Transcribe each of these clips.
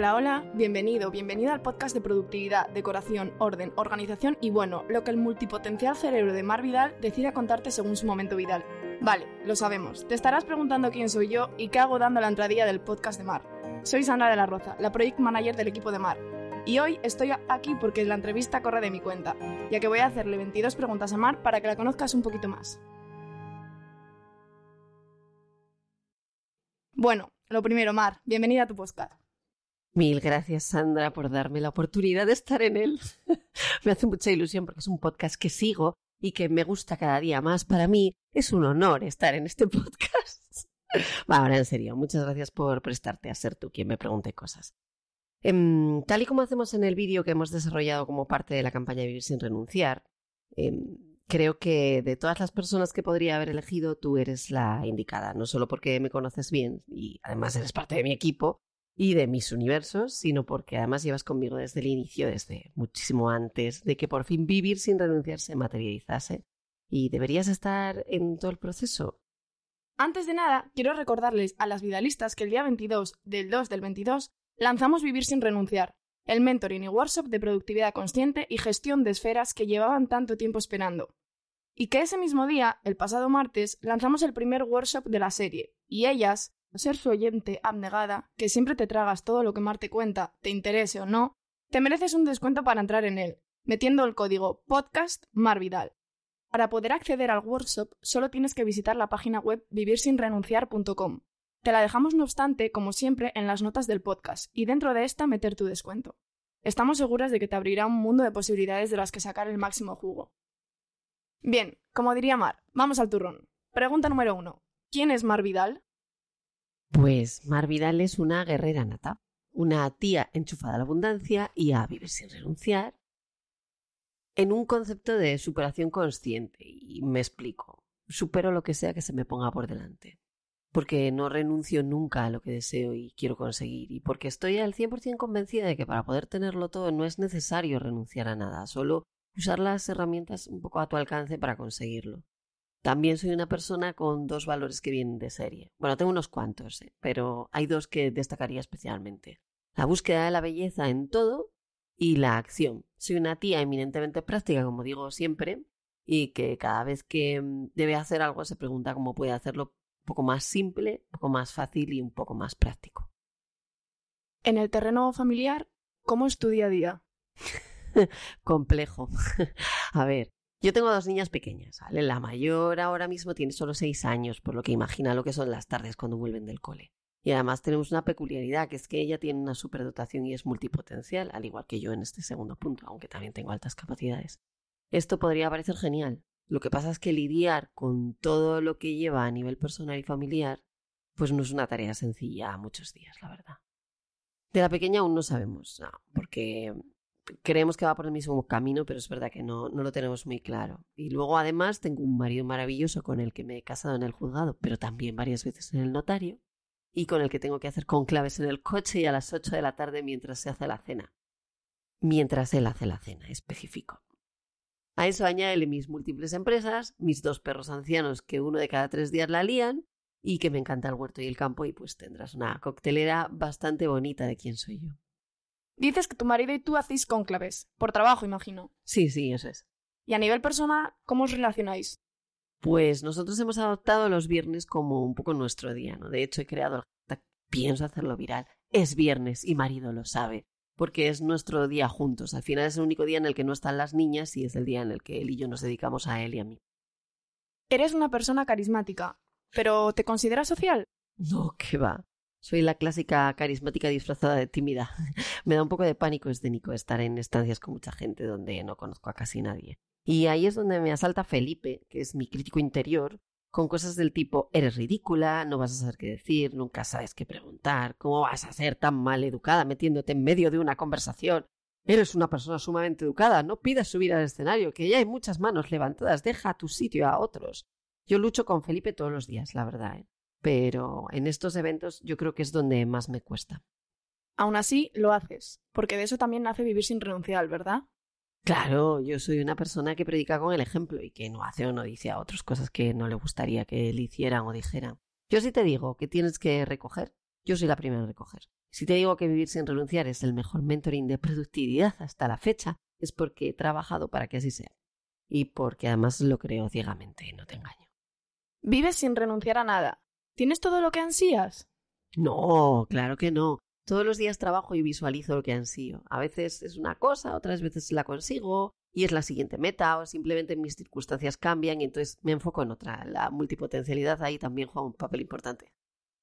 Hola, hola, bienvenido, bienvenida al podcast de productividad, decoración, orden, organización y bueno, lo que el multipotencial cerebro de Mar Vidal decide contarte según su momento vital. Vale, lo sabemos, te estarás preguntando quién soy yo y qué hago dando la entradilla del podcast de Mar. Soy Sandra de la Roza, la project manager del equipo de Mar. Y hoy estoy aquí porque la entrevista corre de mi cuenta, ya que voy a hacerle 22 preguntas a Mar para que la conozcas un poquito más. Bueno, lo primero, Mar, bienvenida a tu podcast. Mil gracias, Sandra, por darme la oportunidad de estar en él. me hace mucha ilusión porque es un podcast que sigo y que me gusta cada día más. Para mí es un honor estar en este podcast. Ahora en serio, muchas gracias por prestarte a ser tú quien me pregunte cosas. Em, tal y como hacemos en el vídeo que hemos desarrollado como parte de la campaña Vivir sin renunciar, em, creo que de todas las personas que podría haber elegido, tú eres la indicada, no solo porque me conoces bien y además eres parte de mi equipo, y de mis universos, sino porque además llevas conmigo desde el inicio, desde muchísimo antes de que por fin vivir sin renunciar se materializase. Y deberías estar en todo el proceso. Antes de nada, quiero recordarles a las vidalistas que el día 22 del 2 del 22 lanzamos Vivir sin renunciar, el mentoring y workshop de productividad consciente y gestión de esferas que llevaban tanto tiempo esperando. Y que ese mismo día, el pasado martes, lanzamos el primer workshop de la serie, y ellas, ser su oyente abnegada, que siempre te tragas todo lo que Mar te cuenta, te interese o no, te mereces un descuento para entrar en él, metiendo el código podcast Marvidal. Para poder acceder al workshop solo tienes que visitar la página web vivirsinrenunciar.com. Te la dejamos no obstante, como siempre, en las notas del podcast y dentro de esta meter tu descuento. Estamos seguras de que te abrirá un mundo de posibilidades de las que sacar el máximo jugo. Bien, como diría Mar, vamos al turrón. Pregunta número uno. ¿Quién es Mar Vidal? Pues Mar Vidal es una guerrera nata, una tía enchufada a la abundancia y a vivir sin renunciar, en un concepto de superación consciente. Y me explico. Supero lo que sea que se me ponga por delante. Porque no renuncio nunca a lo que deseo y quiero conseguir. Y porque estoy al 100% convencida de que para poder tenerlo todo no es necesario renunciar a nada, solo usar las herramientas un poco a tu alcance para conseguirlo. También soy una persona con dos valores que vienen de serie. Bueno, tengo unos cuantos, ¿eh? pero hay dos que destacaría especialmente. La búsqueda de la belleza en todo y la acción. Soy una tía eminentemente práctica, como digo siempre, y que cada vez que mm, debe hacer algo se pregunta cómo puede hacerlo un poco más simple, un poco más fácil y un poco más práctico. En el terreno familiar, ¿cómo es tu día a día? Complejo. a ver, yo tengo dos niñas pequeñas, ¿vale? La mayor ahora mismo tiene solo seis años, por lo que imagina lo que son las tardes cuando vuelven del cole. Y además tenemos una peculiaridad, que es que ella tiene una superdotación y es multipotencial, al igual que yo en este segundo punto, aunque también tengo altas capacidades. Esto podría parecer genial. Lo que pasa es que lidiar con todo lo que lleva a nivel personal y familiar, pues no es una tarea sencilla a muchos días, la verdad. De la pequeña aún no sabemos, porque creemos que va por el mismo camino, pero es verdad que no, no lo tenemos muy claro. Y luego además tengo un marido maravilloso con el que me he casado en el juzgado, pero también varias veces en el notario, y con el que tengo que hacer conclaves en el coche y a las 8 de la tarde mientras se hace la cena. Mientras él hace la cena, específico. A eso añádele mis múltiples empresas, mis dos perros ancianos que uno de cada tres días la lían, y que me encanta el huerto y el campo, y pues tendrás una coctelera bastante bonita de quién soy yo. Dices que tu marido y tú hacéis cónclaves, por trabajo, imagino. Sí, sí, eso es. Y a nivel personal, ¿cómo os relacionáis? Pues nosotros hemos adoptado los viernes como un poco nuestro día, ¿no? De hecho, he creado el hashtag Pienso hacerlo viral. Es viernes y marido lo sabe, porque es nuestro día juntos. Al final es el único día en el que no están las niñas y es el día en el que él y yo nos dedicamos a él y a mí. Eres una persona carismática, pero ¿te consideras social? No, qué va. Soy la clásica carismática disfrazada de tímida. Me da un poco de pánico escénico estar en estancias con mucha gente donde no conozco a casi nadie. Y ahí es donde me asalta Felipe, que es mi crítico interior, con cosas del tipo eres ridícula, no vas a saber qué decir, nunca sabes qué preguntar, cómo vas a ser tan mal educada metiéndote en medio de una conversación. Eres una persona sumamente educada, no pidas subir al escenario, que ya hay muchas manos levantadas, deja tu sitio a otros. Yo lucho con Felipe todos los días, la verdad, ¿eh? Pero en estos eventos yo creo que es donde más me cuesta. Aún así, lo haces, porque de eso también nace vivir sin renunciar, ¿verdad? Claro, yo soy una persona que predica con el ejemplo y que no hace o no dice a otras cosas que no le gustaría que le hicieran o dijeran. Yo sí te digo que tienes que recoger, yo soy la primera en recoger. Si te digo que vivir sin renunciar es el mejor mentoring de productividad hasta la fecha, es porque he trabajado para que así sea. Y porque además lo creo ciegamente, no te engaño. Vives sin renunciar a nada. ¿Tienes todo lo que ansías? No, claro que no. Todos los días trabajo y visualizo lo que ansío. A veces es una cosa, otras veces la consigo y es la siguiente meta o simplemente mis circunstancias cambian y entonces me enfoco en otra. La multipotencialidad ahí también juega un papel importante.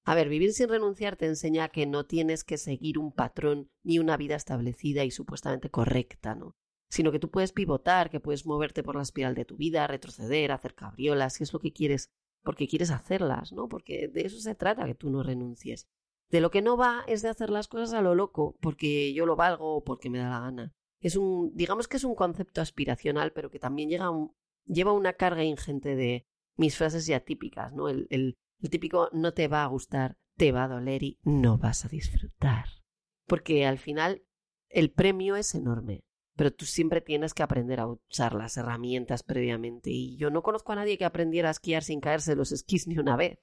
A ver, vivir sin renunciar te enseña que no tienes que seguir un patrón ni una vida establecida y supuestamente correcta, ¿no? Sino que tú puedes pivotar, que puedes moverte por la espiral de tu vida, retroceder, hacer cabriolas, si es lo que quieres, porque quieres hacerlas, ¿no? Porque de eso se trata, que tú no renuncies. De lo que no va es de hacer las cosas a lo loco, porque yo lo valgo o porque me da la gana. Es un, digamos que es un concepto aspiracional, pero que también llega lleva una carga ingente de mis frases ya típicas, ¿no? El, el, el típico no te va a gustar, te va a doler y no vas a disfrutar. Porque al final el premio es enorme, pero tú siempre tienes que aprender a usar las herramientas previamente. Y yo no conozco a nadie que aprendiera a esquiar sin caerse los esquís ni una vez.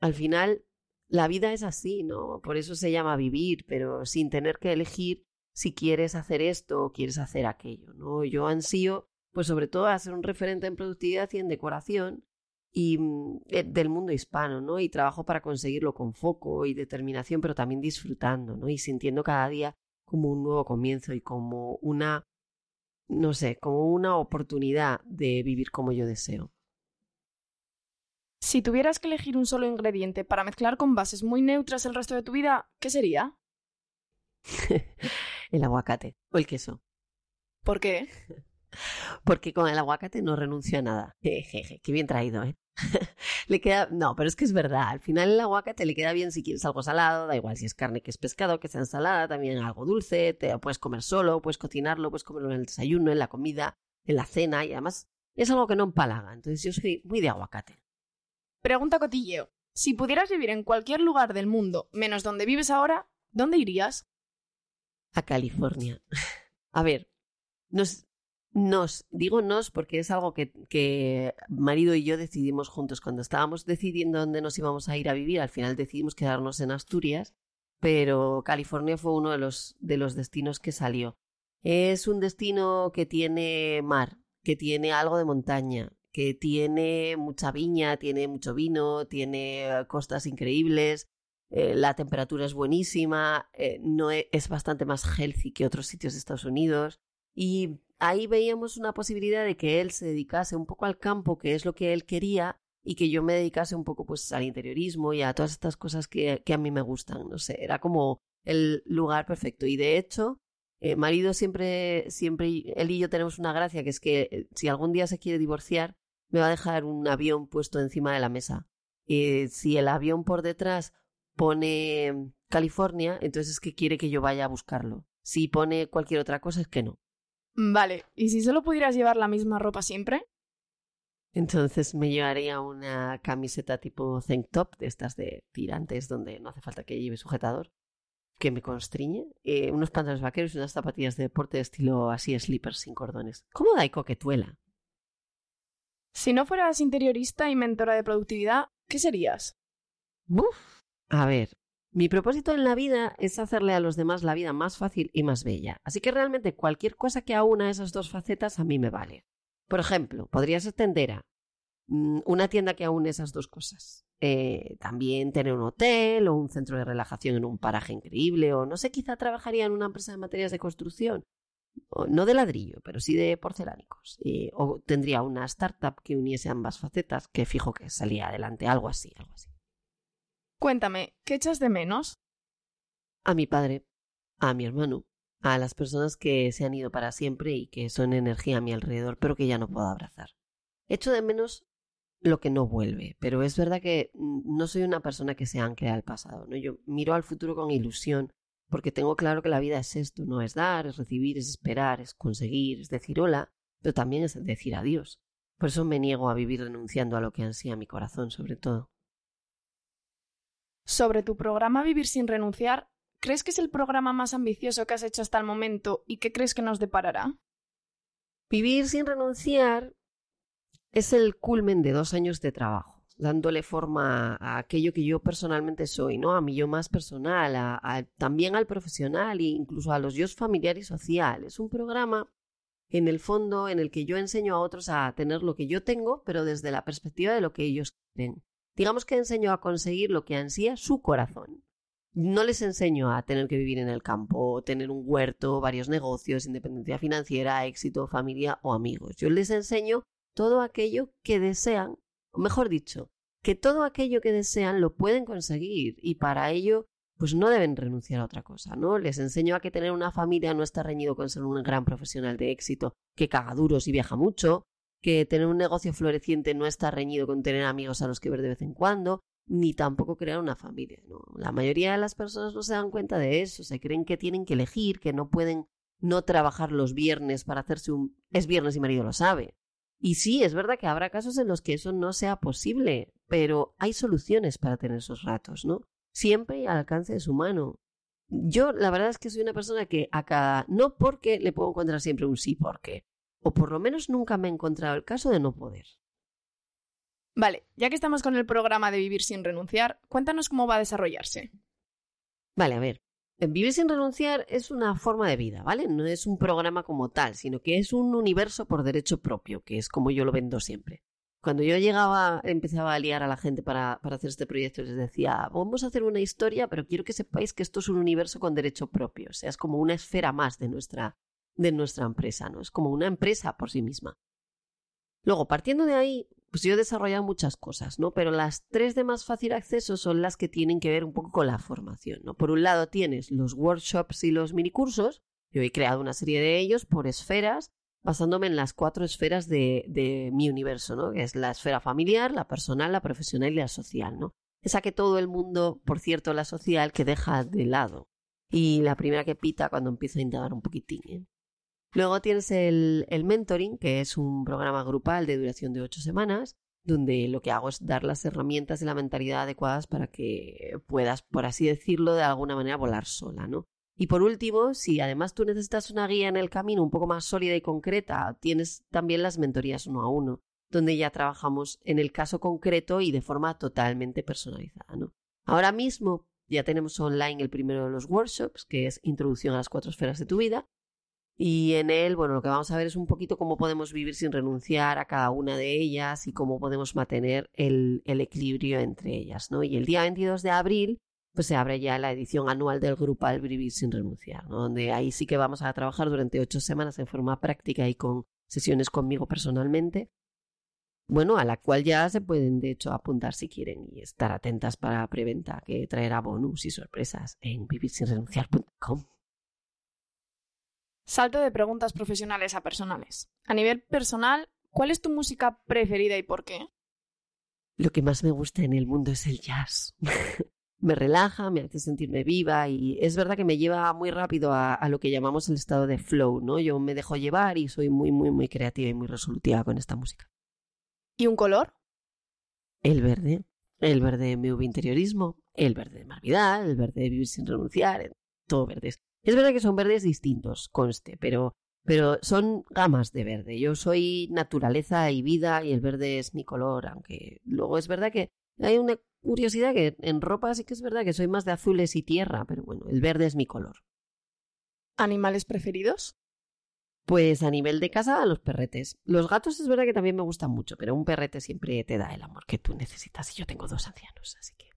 Al final la vida es así, ¿no? Por eso se llama vivir, pero sin tener que elegir si quieres hacer esto o quieres hacer aquello, ¿no? Yo ansío, pues sobre todo a ser un referente en productividad y en decoración y mm, eh, del mundo hispano, ¿no? Y trabajo para conseguirlo con foco y determinación, pero también disfrutando, ¿no? Y sintiendo cada día como un nuevo comienzo y como una, no sé, como una oportunidad de vivir como yo deseo. Si tuvieras que elegir un solo ingrediente para mezclar con bases muy neutras el resto de tu vida, ¿qué sería? el aguacate o el queso. ¿Por qué? Porque con el aguacate no renuncio a nada. Jejeje, qué bien traído, ¿eh? le queda. No, pero es que es verdad. Al final el aguacate le queda bien si quieres algo salado, da igual si es carne que es pescado, que sea ensalada, también algo dulce, te lo puedes comer solo, puedes cocinarlo, puedes comerlo en el desayuno, en la comida, en la cena y además es algo que no empalaga. Entonces yo soy muy de aguacate. Pregunta cotilleo. Si pudieras vivir en cualquier lugar del mundo, menos donde vives ahora, ¿dónde irías? A California. A ver, nos, nos, digo nos porque es algo que, que marido y yo decidimos juntos. Cuando estábamos decidiendo dónde nos íbamos a ir a vivir, al final decidimos quedarnos en Asturias, pero California fue uno de los, de los destinos que salió. Es un destino que tiene mar, que tiene algo de montaña, que tiene mucha viña, tiene mucho vino, tiene eh, costas increíbles, eh, la temperatura es buenísima, eh, no e, es, bastante más healthy que otros sitios de Estados Unidos. Y ahí veíamos una posibilidad de que él se dedicase un poco al campo, que es lo que él quería, y que yo me dedicase un poco pues al interiorismo y a todas estas cosas que, a mí me gustan. No sé, era como el lugar perfecto. Y de hecho, marido siempre, siempre, él y yo tenemos una gracia, que es que si algún día se quiere divorciar, me va a dejar un avión puesto encima de la mesa. Y si el avión por detrás pone California, entonces es que quiere que yo vaya a buscarlo. Si pone cualquier otra cosa, es que no. Vale, ¿y si solo pudieras llevar la misma ropa siempre? Entonces me llevaría una camiseta tipo tank top, de estas de tirantes, donde no hace falta que lleve sujetador, que me constriñe, eh, unos pantalones vaqueros y unas zapatillas de deporte de estilo así slippers sin cordones. Cómoda y coquetuela. Si no fueras interiorista y mentora de productividad, ¿qué serías? Uf. A ver, mi propósito en la vida es hacerle a los demás la vida más fácil y más bella. Así que realmente cualquier cosa que aúna esas dos facetas a mí me vale. Por ejemplo, podría ser tendera. Mm, una tienda que aúne esas dos cosas. Eh, también tener un hotel o un centro de relajación en un paraje increíble o no sé, quizá trabajaría en una empresa de materias de construcción no de ladrillo, pero sí de porcelánicos. o tendría una startup que uniese ambas facetas, que fijo que salía adelante, algo así, algo así. Cuéntame, ¿qué echas de menos? A mi padre, a mi hermano, a las personas que se han ido para siempre y que son energía a mi alrededor, pero que ya no puedo abrazar. Echo de menos lo que no vuelve. Pero es verdad que mm, no soy una persona que se ancla al pasado, ¿no? Yo miro al futuro con ilusión porque tengo claro que la vida es esto, no es dar, es recibir, es esperar, es conseguir, es decir hola, pero también es decir adiós. Por eso me niego a vivir renunciando a lo que ansía mi corazón, sobre todo. Sobre tu programa Vivir sin renunciar, ¿crees que es el programa más ambicioso que has hecho hasta el momento y qué crees que nos deparará? Vivir sin renunciar es el culmen de dos años de trabajo, dándole forma a aquello que yo personalmente soy, ¿no? A mi yo más personal, también al profesional e incluso a los yo familiar y social. Es un programa, en el fondo, en el que yo enseño a otros a tener lo que yo tengo, pero desde la perspectiva de lo que ellos quieren. Digamos que enseño a conseguir lo que ansía su corazón. No les enseño a tener que vivir en el campo, tener un huerto, varios negocios, independencia financiera, éxito, familia o amigos. Yo les enseño todo aquello que desean, o mejor dicho, que todo aquello que desean lo pueden conseguir y para ello pues no deben renunciar a otra cosa, ¿no? Les enseño a que tener una familia no está reñido con ser un gran profesional de éxito, que caga duros y viaja mucho, que tener un negocio floreciente no está reñido con tener amigos a los que ver de vez en cuando, ni tampoco crear una familia. ¿no? La mayoría de las personas no se dan cuenta de eso, se creen que tienen que elegir, que no pueden no trabajar los viernes para hacerse un es viernes y marido lo sabe. Y sí, es verdad que habrá casos en los que eso no sea posible, pero hay soluciones para tener esos ratos, ¿no? Siempre al alcance de su mano. Yo la verdad es que soy una persona que a cada no porque le puedo encontrar siempre un sí porque, o por lo menos nunca me he encontrado el caso de no poder. Vale, ya que estamos con el programa de Vivir sin renunciar, cuéntanos cómo va a desarrollarse. Vale, a ver. Vivir sin renunciar es una forma de vida, ¿vale? No es un programa como tal, sino que es un universo por derecho propio, que es como yo lo vendo siempre. Cuando yo llegaba, empezaba a liar a la gente para, para hacer este proyecto, les decía, vamos a hacer una historia, pero quiero que sepáis que esto es un universo con derecho propio, o sea, es como una esfera más de nuestra, de nuestra empresa, ¿no? Es como una empresa por sí misma. Luego, partiendo de ahí, pues yo he desarrollado muchas cosas, ¿no? Pero las tres de más fácil acceso son las que tienen que ver un poco con la formación, ¿no? Por un lado tienes los workshops y los minicursos. Yo he creado una serie de ellos por esferas, basándome en las cuatro esferas de, de mi universo, ¿no? Que es la esfera familiar, la personal, la profesional y la social, ¿no? Esa que todo el mundo, por cierto, la social, que deja de lado. Y la primera que pita cuando empieza a indagar un poquitín, ¿eh? Luego tienes el, mentoring, que es un programa grupal de duración de ocho semanas, donde lo que hago es dar las herramientas y la mentalidad adecuadas para que puedas, por así decirlo, de alguna manera volar sola, ¿no? Y por último, si además tú necesitas una guía en el camino un poco más sólida y concreta, tienes también las mentorías uno a uno, donde ya trabajamos en el caso concreto y de forma totalmente personalizada, ¿no? Ahora mismo ya tenemos online el primero de los workshops, que es Introducción a las cuatro esferas de tu vida, y en él, bueno, lo que vamos a ver es un poquito cómo podemos vivir sin renunciar a cada una de ellas y cómo podemos mantener el, equilibrio entre ellas, ¿no? Y el día 22 de abril, pues se abre ya la edición anual del Grupal Vivir sin renunciar. Donde ahí sí que vamos a trabajar durante ocho semanas en forma práctica y con sesiones conmigo personalmente. Bueno, a la cual ya se pueden de hecho apuntar si quieren y estar atentas para preventa que traerá bonus y sorpresas en vivirsinrenunciar.com. Salto de preguntas profesionales a personales. A nivel personal, ¿cuál es tu música preferida y por qué? Lo que más me gusta en el mundo es el jazz. me relaja, me hace sentirme viva y es verdad que me lleva muy rápido a, a, lo que llamamos el estado de flow, ¿no? Yo me dejo llevar y soy muy, muy, muy creativa y muy resolutiva con esta música. ¿Y un color? El verde. El verde de mi interiorismo, el verde de Navidad, el verde de vivir sin renunciar, todo verde. Es verdad que son verdes distintos, conste, pero, pero son gamas de verde. Yo soy naturaleza y vida y el verde es mi color, aunque luego es verdad que hay una curiosidad que en ropa sí que es verdad que soy más de azules y tierra, pero bueno, el verde es mi color. ¿Animales preferidos? Pues a nivel de casa, los perretes. Los gatos es verdad que también me gustan mucho, pero un perrete siempre te da el amor que tú necesitas y yo tengo dos ancianos, así que...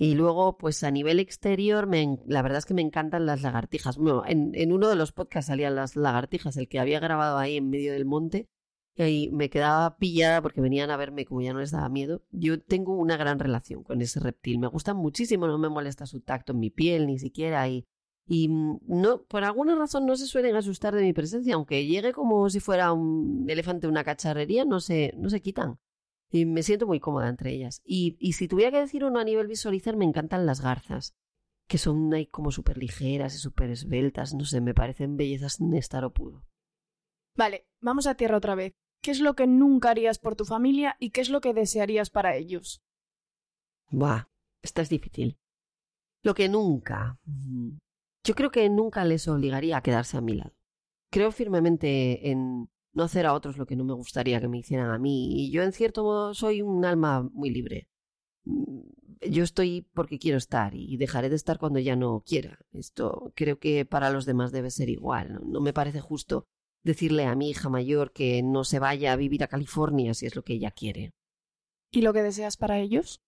Y luego, pues a nivel exterior, me, la verdad es que me encantan las lagartijas. Bueno, en, uno de los podcasts salían las lagartijas, el que había grabado ahí en medio del monte, y me quedaba pillada porque venían a verme como ya no les daba miedo. Yo tengo una gran relación con ese reptil. Me gusta muchísimo, no me molesta su tacto en mi piel ni siquiera. Y, y no, por alguna razón no se suelen asustar de mi presencia, aunque llegue como si fuera un elefante una cacharrería, no se, no se quitan. Y me siento muy cómoda entre ellas. Y, y si tuviera que decir uno a nivel visualizar, me encantan las garzas, que son ahí como súper ligeras y súper esbeltas. No sé, me parecen bellezas en estado puro. Vale, vamos a tierra otra vez. ¿Qué es lo que nunca harías por tu familia y qué es lo que desearías para ellos? Buah, esta es difícil. Lo que nunca. mm, Yo creo que nunca les obligaría a quedarse a mi lado. Creo firmemente en no hacer a otros lo que no me gustaría que me hicieran a mí. Y yo, en cierto modo, soy un alma muy libre. Mm, Yo estoy porque quiero estar y dejaré de estar cuando ya no quiera. Esto creo que para los demás debe ser igual. No, No me parece justo decirle a mi hija mayor que no se vaya a vivir a California si es lo que ella quiere. ¿Y lo que deseas para ellos?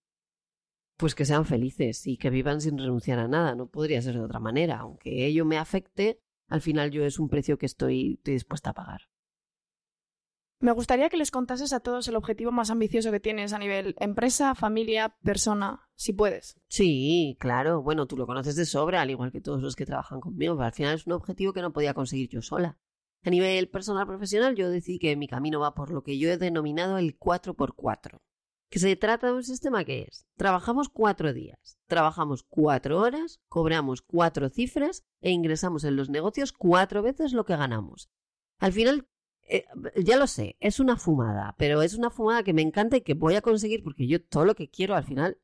pues que sean felices y que vivan sin renunciar a nada. No podría ser de otra manera. Aunque ello me afecte, al final yo es un precio que estoy, estoy dispuesta a pagar. Me gustaría que les contases a todos el objetivo más ambicioso que tienes a nivel empresa, familia, persona, si puedes. Sí, claro. Bueno, tú lo conoces de sobra, al igual que todos los que trabajan conmigo. Pero al final es un objetivo que no podía conseguir yo sola. A nivel personal profesional, yo decidí que mi camino va por lo que yo he denominado el 4x4. Que se trata de un sistema que es, trabajamos cuatro días, trabajamos cuatro horas, cobramos cuatro cifras e ingresamos en los negocios cuatro veces lo que ganamos. Al final, eh, ya lo sé, es una fumada, pero es una fumada que me encanta y que voy a conseguir porque yo todo lo que quiero al final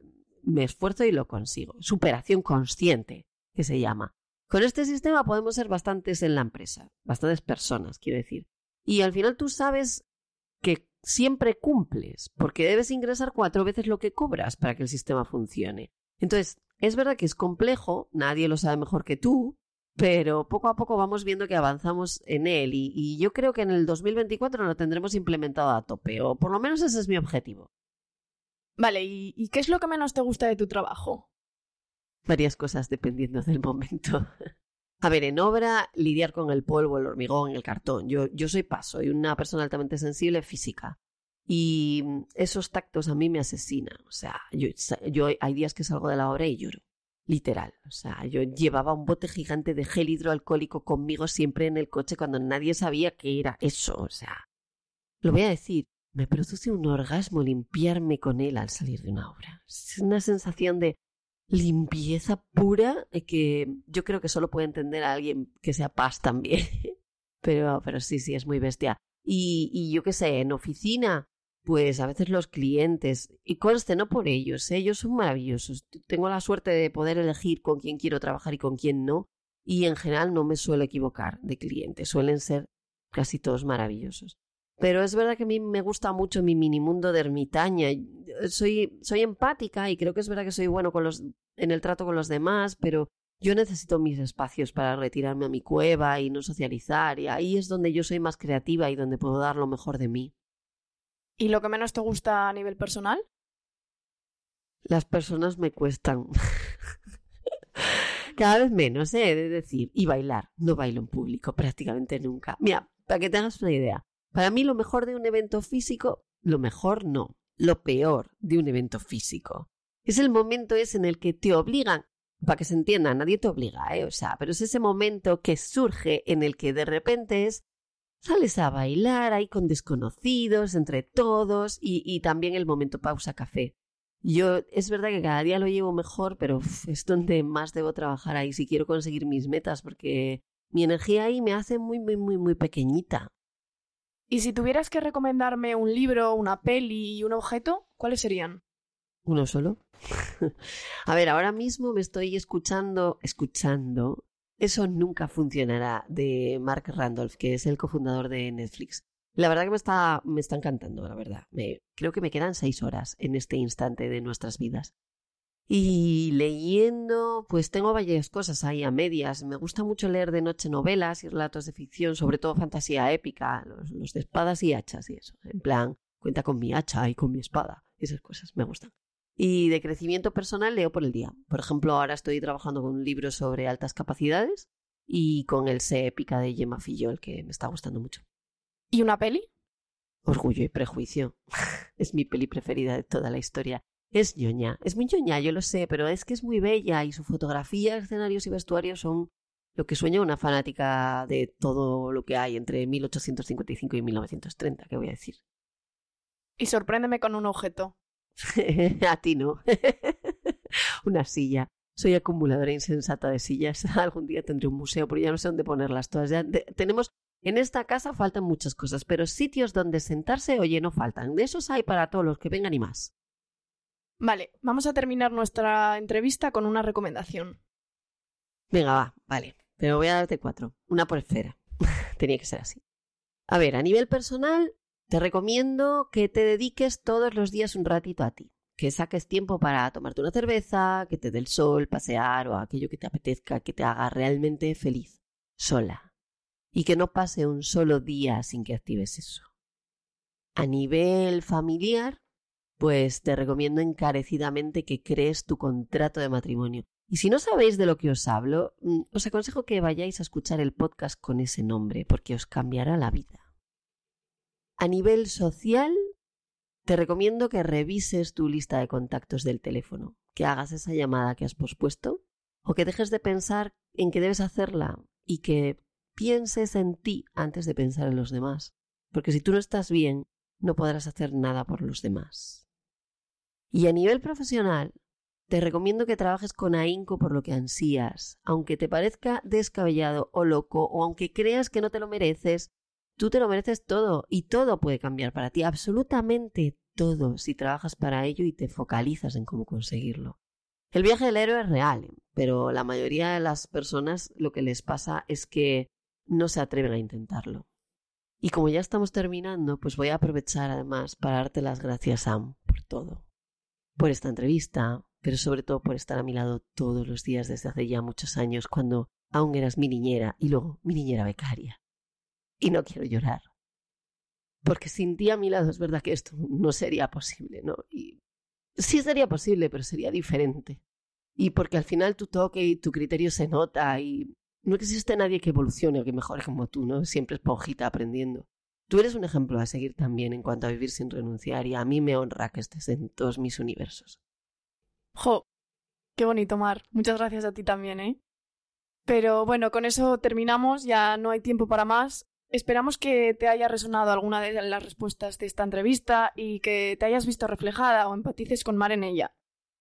me esfuerzo y lo consigo. Superación consciente, que se llama. Con este sistema podemos ser bastantes en la empresa, bastantes personas, quiero decir. Y al final tú sabes que siempre cumples, porque debes ingresar cuatro veces lo que cobras para que el sistema funcione. Entonces, es verdad que es complejo, nadie lo sabe mejor que tú, pero poco a poco vamos viendo que avanzamos en él y, y yo creo que en el 2024 lo tendremos implementado a tope, o por lo menos ese es mi objetivo. Vale, ¿y, y qué es lo que menos te gusta de tu trabajo? Varias cosas dependiendo del momento. A ver, en obra, lidiar con el polvo, el hormigón, el cartón. Yo, yo soy paso, soy una persona altamente sensible física. Y esos tactos a mí me asesinan. O sea, yo, yo hay días que salgo de la obra y lloro. Literal. O sea, yo llevaba un bote gigante de gel hidroalcohólico conmigo siempre en el coche cuando nadie sabía qué era eso. O sea, lo voy a decir, me produce un orgasmo limpiarme con él al salir de una obra. Es una sensación de limpieza pura que yo creo que solo puede entender a alguien que sea paz también. pero, pero sí, sí, es muy bestia. Y, y yo qué sé, en oficina, pues a veces los clientes, y conste, no por ellos, ¿eh? ellos son maravillosos. Tengo la suerte de poder elegir con quién quiero trabajar y con quién no. Y en general no me suelo equivocar de clientes, suelen ser casi todos maravillosos. Pero es verdad que a mí me gusta mucho mi mini mundo de ermitaña. Soy, soy empática y creo que es verdad que soy bueno con los, en el trato con los demás, pero yo necesito mis espacios para retirarme a mi cueva y no socializar. Y ahí es donde yo soy más creativa y donde puedo dar lo mejor de mí. ¿Y lo que menos te gusta a nivel personal? Las personas me cuestan. Cada vez menos, ¿eh? de decir. Y bailar. No bailo en público prácticamente nunca. Mira, para que tengas una idea. Para mí lo mejor de un evento físico, lo mejor no, lo peor de un evento físico. Es el momento ese en el que te obligan, para que se entienda, nadie te obliga, ¿eh? O sea, pero es ese momento que surge en el que de repente es, sales a bailar ahí con desconocidos, entre todos, y, y también el momento pausa café. Yo es verdad que cada día lo llevo mejor, pero uf, es donde más debo trabajar ahí si quiero conseguir mis metas, porque mi energía ahí me hace muy, muy, muy, muy pequeñita. Y si tuvieras que recomendarme un libro, una peli y un objeto, ¿cuáles serían? ¿Uno solo? a ver, ahora mismo me estoy escuchando, escuchando, Eso nunca funcionará de Mark Randolph, que es el cofundador de Netflix. La verdad que me está, me está encantando, la verdad. Me, creo que me quedan seis horas en este instante de nuestras vidas. Y leyendo, pues tengo varias cosas ahí a medias. Me gusta mucho leer de noche novelas y relatos de ficción, sobre todo fantasía épica, los, los de espadas y hachas y eso. En plan, cuenta con mi hacha y con mi espada. Esas cosas me gustan. Y de crecimiento personal leo por el día. Por ejemplo, ahora estoy trabajando con un libro sobre altas capacidades y con el Se épica de Gemma Fillol, que me está gustando mucho. ¿Y una peli? Orgullo y prejuicio. es mi peli preferida de toda la historia. Es ñoña, es muy ñoña, yo lo sé, pero es que es muy bella y su fotografía, escenarios y vestuarios son lo que sueña una fanática de todo lo que hay entre 1855 y 1930, ¿qué voy a decir? Y sorpréndeme con un objeto. A ti no. Una silla. Soy acumuladora insensata de sillas. Algún día tendré un museo, pero ya no sé dónde ponerlas todas. Ya tenemos en esta casa faltan muchas cosas, pero sitios donde sentarse, oye, no faltan. De esos hay para todos los que vengan y más. Vale, vamos a terminar nuestra entrevista con una recomendación. Venga, va, vale. Pero voy a darte cuatro. Una por esfera. Tenía que ser así. A ver, a nivel personal, te recomiendo que te dediques todos los días un ratito a ti. Que saques tiempo para tomarte una cerveza, que te dé el sol, pasear o aquello que te apetezca, que te haga realmente feliz. Sola. Y que no pase un solo día sin que actives eso. A nivel familiar, pues te recomiendo encarecidamente que crees tu contrato de matrimonio. Y si no sabéis de lo que os hablo, mm, os aconsejo que vayáis a escuchar el podcast con ese nombre, porque os cambiará la vida. A nivel social, te recomiendo que revises tu lista de contactos del teléfono, que hagas esa llamada que has pospuesto, o que dejes de pensar en que debes hacerla y que pienses en ti antes de pensar en los demás. Porque si tú no estás bien, no podrás hacer nada por los demás. Y a nivel profesional, te recomiendo que trabajes con ahínco por lo que ansías, aunque te parezca descabellado o loco, o aunque creas que no te lo mereces, tú te lo mereces todo y todo puede cambiar para ti, absolutamente todo, si trabajas para ello y te focalizas en cómo conseguirlo. El viaje del héroe es real, pero la mayoría de las personas lo que les pasa es que no se atreven a intentarlo. Y como ya estamos terminando, pues voy a aprovechar además para darte las gracias, Sam, por todo. Por esta entrevista, pero sobre todo por estar a mi lado todos los días desde hace ya muchos años, cuando aún eras mi niñera y luego mi niñera becaria. Y no quiero llorar. Porque sin ti a mi lado es verdad que esto no sería posible, ¿no? Y sí sería posible, pero sería diferente. Y porque al final tu toque y tu criterio se nota y no existe nadie que evolucione o que mejore como tú, ¿no? Siempre esponjita aprendiendo. Tú eres un ejemplo a seguir también en cuanto a vivir sin renunciar y a mí me honra que estés en todos mis universos. Jo, qué bonito, Mar. Muchas gracias a ti también, ¿eh? Pero bueno, con eso terminamos, ya no hay tiempo para más. Esperamos que te haya resonado alguna de las respuestas de esta entrevista y que te hayas visto reflejada o empatices con Mar en ella.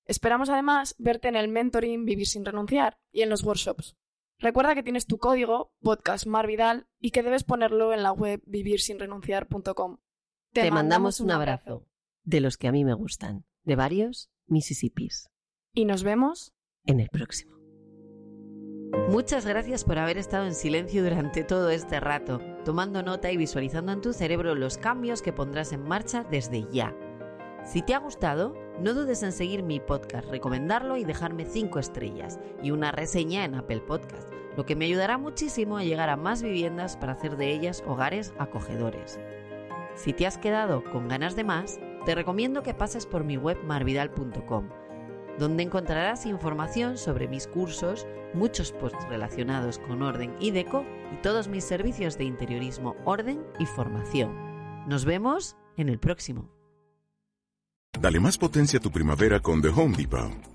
Esperamos además verte en el mentoring Vivir sin renunciar y en los workshops. Recuerda que tienes tu código podcast Vidal y que debes ponerlo en la web vivirsinrenunciar.com. Te, te mandamos un abrazo, de los que a mí me gustan, de varios Mississippis. Y nos vemos en el próximo. Muchas gracias por haber estado en silencio durante todo este rato, tomando nota y visualizando en tu cerebro los cambios que pondrás en marcha desde ya. Si te ha gustado, no dudes en seguir mi podcast, recomendarlo y dejarme 5 estrellas y una reseña en Apple Podcast, lo que me ayudará muchísimo a llegar a más viviendas para hacer de ellas hogares acogedores. Si te has quedado con ganas de más, te recomiendo que pases por mi web marvidal.com, donde encontrarás información sobre mis cursos, muchos posts relacionados con orden y deco y todos mis servicios de interiorismo, orden y formación. Nos vemos en el próximo. Dale más potencia a tu primavera con The Home Depot.